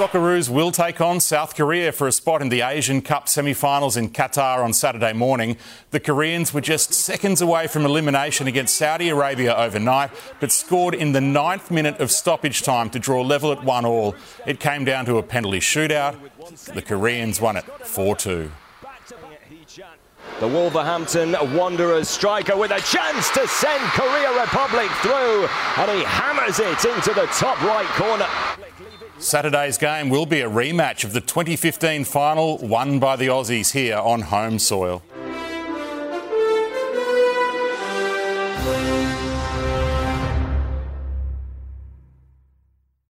Socceroos will take on South Korea for a spot in the Asian Cup semi finals in Qatar on Saturday morning. The Koreans were just seconds away from elimination against Saudi Arabia overnight, but scored in the ninth minute of stoppage time to draw level at 1 all. It came down to a penalty shootout. The Koreans won it 4 2. The Wolverhampton Wanderers striker with a chance to send Korea Republic through, and he hammers it into the top right corner. Saturday's game will be a rematch of the 2015 final won by the Aussies here on home soil.